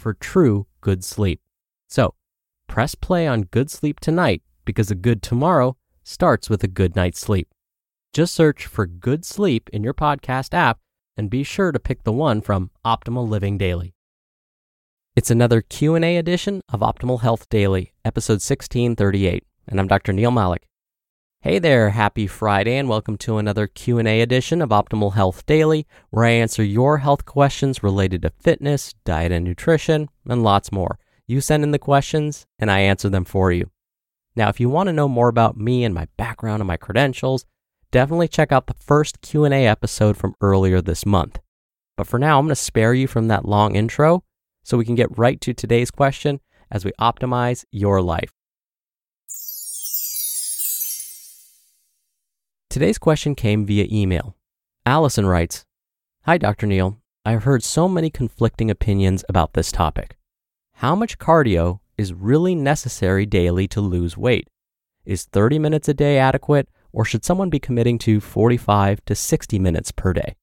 for true good sleep. So, press play on good sleep tonight because a good tomorrow starts with a good night's sleep. Just search for good sleep in your podcast app and be sure to pick the one from Optimal Living Daily. It's another Q&A edition of Optimal Health Daily, episode 1638, and I'm Dr. Neal Malik. Hey there, happy Friday and welcome to another Q&A edition of Optimal Health Daily, where I answer your health questions related to fitness, diet and nutrition, and lots more. You send in the questions and I answer them for you. Now, if you want to know more about me and my background and my credentials, definitely check out the first Q&A episode from earlier this month. But for now, I'm going to spare you from that long intro so we can get right to today's question as we optimize your life. Today's question came via email. Allison writes, Hi, Dr. Neal. I've heard so many conflicting opinions about this topic. How much cardio is really necessary daily to lose weight? Is 30 minutes a day adequate, or should someone be committing to 45 to 60 minutes per day?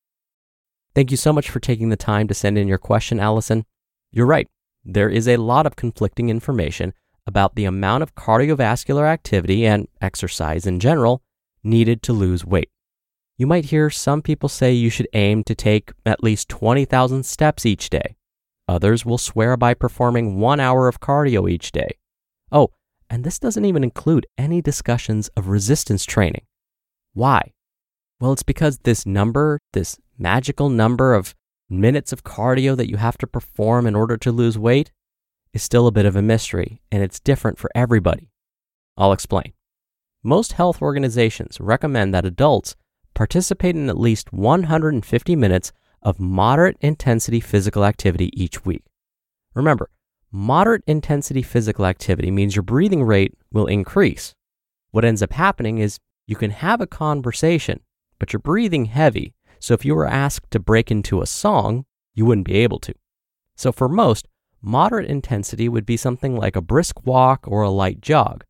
Thank you so much for taking the time to send in your question, Allison. You're right, there is a lot of conflicting information about the amount of cardiovascular activity and exercise in general needed to lose weight. You might hear some people say you should aim to take at least 20,000 steps each day. Others will swear by performing one hour of cardio each day. Oh, and this doesn't even include any discussions of resistance training. Why? Well, it's because this number, this magical number of minutes of cardio that you have to perform in order to lose weight, is still a bit of a mystery, and it's different for everybody. I'll explain. Most health organizations recommend that adults participate in at least 150 minutes of moderate intensity physical activity each week. Remember, moderate intensity physical activity means your breathing rate will increase. What ends up happening is you can have a conversation, but you're breathing heavy. So if you were asked to break into a song, you wouldn't be able to. So for most, moderate intensity would be something like a brisk walk or a light jog.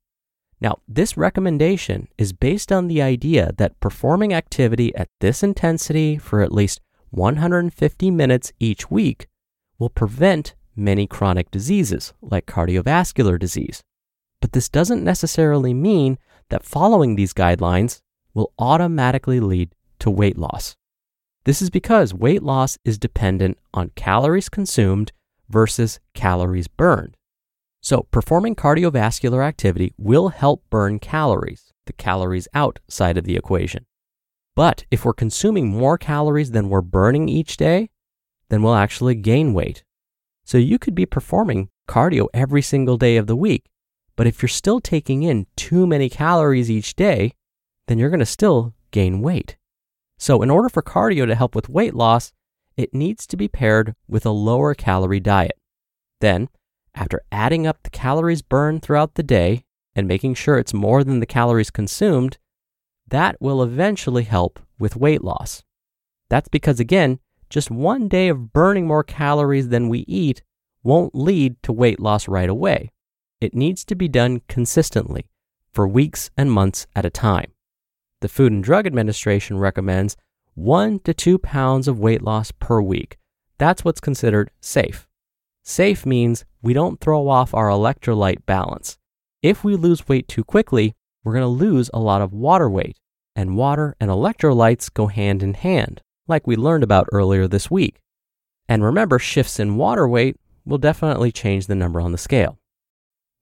Now, this recommendation is based on the idea that performing activity at this intensity for at least 150 minutes each week will prevent many chronic diseases like cardiovascular disease. But this doesn't necessarily mean that following these guidelines will automatically lead to weight loss. This is because weight loss is dependent on calories consumed versus calories burned. So, performing cardiovascular activity will help burn calories, the calories out side of the equation. But if we're consuming more calories than we're burning each day, then we'll actually gain weight. So you could be performing cardio every single day of the week, but if you're still taking in too many calories each day, then you're going to still gain weight. So, in order for cardio to help with weight loss, it needs to be paired with a lower calorie diet. Then, after adding up the calories burned throughout the day and making sure it's more than the calories consumed, that will eventually help with weight loss. That's because, again, just one day of burning more calories than we eat won't lead to weight loss right away. It needs to be done consistently for weeks and months at a time. The Food and Drug Administration recommends one to two pounds of weight loss per week. That's what's considered safe. Safe means we don't throw off our electrolyte balance. If we lose weight too quickly, we're going to lose a lot of water weight, and water and electrolytes go hand in hand, like we learned about earlier this week. And remember, shifts in water weight will definitely change the number on the scale.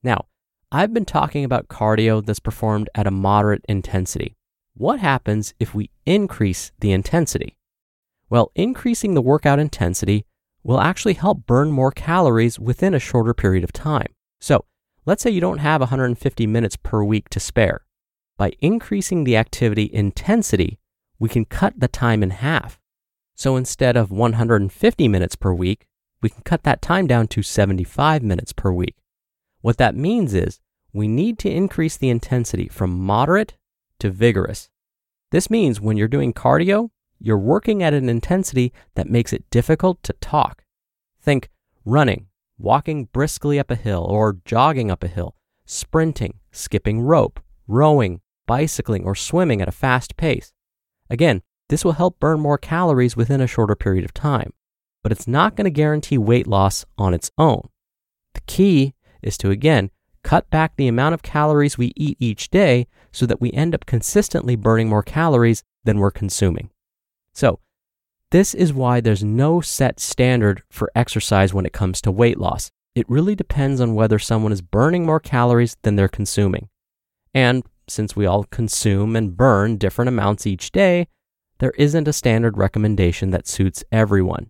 Now, I've been talking about cardio that's performed at a moderate intensity. What happens if we increase the intensity? Well, increasing the workout intensity will actually help burn more calories within a shorter period of time. So, let's say you don't have 150 minutes per week to spare. By increasing the activity intensity, we can cut the time in half. So instead of 150 minutes per week, we can cut that time down to 75 minutes per week. What that means is we need to increase the intensity from moderate to vigorous. This means when you're doing cardio, you're working at an intensity that makes it difficult to talk. Think running, walking briskly up a hill or jogging up a hill, sprinting, skipping rope, rowing, bicycling, or swimming at a fast pace. Again, this will help burn more calories within a shorter period of time, but it's not going to guarantee weight loss on its own. The key is to, again, cut back the amount of calories we eat each day so that we end up consistently burning more calories than we're consuming. So, this is why there's no set standard for exercise when it comes to weight loss. It really depends on whether someone is burning more calories than they're consuming. And since we all consume and burn different amounts each day, there isn't a standard recommendation that suits everyone.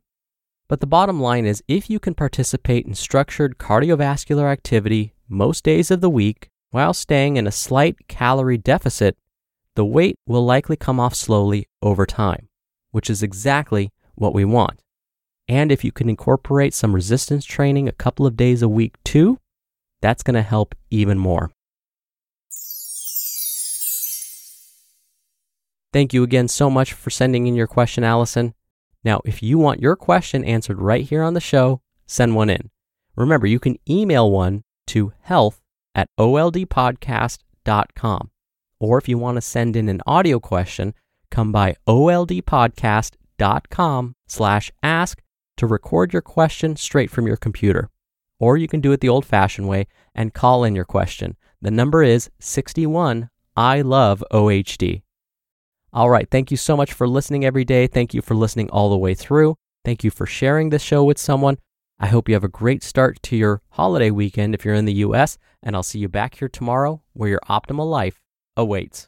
But the bottom line is if you can participate in structured cardiovascular activity most days of the week while staying in a slight calorie deficit, the weight will likely come off slowly over time, which is exactly what we want. And if you can incorporate some resistance training a couple of days a week too, that's going to help even more. Thank you again so much for sending in your question, Allison. Now, if you want your question answered right here on the show, send one in. Remember, you can email one to health at oldpodcast.com. Or if you want to send in an audio question, come by oldpodcast.com slash ask to record your question straight from your computer. Or you can do it the old fashioned way and call in your question. The number is 61 I love OHD. All right. Thank you so much for listening every day. Thank you for listening all the way through. Thank you for sharing this show with someone. I hope you have a great start to your holiday weekend if you're in the US, and I'll see you back here tomorrow where your optimal life awaits.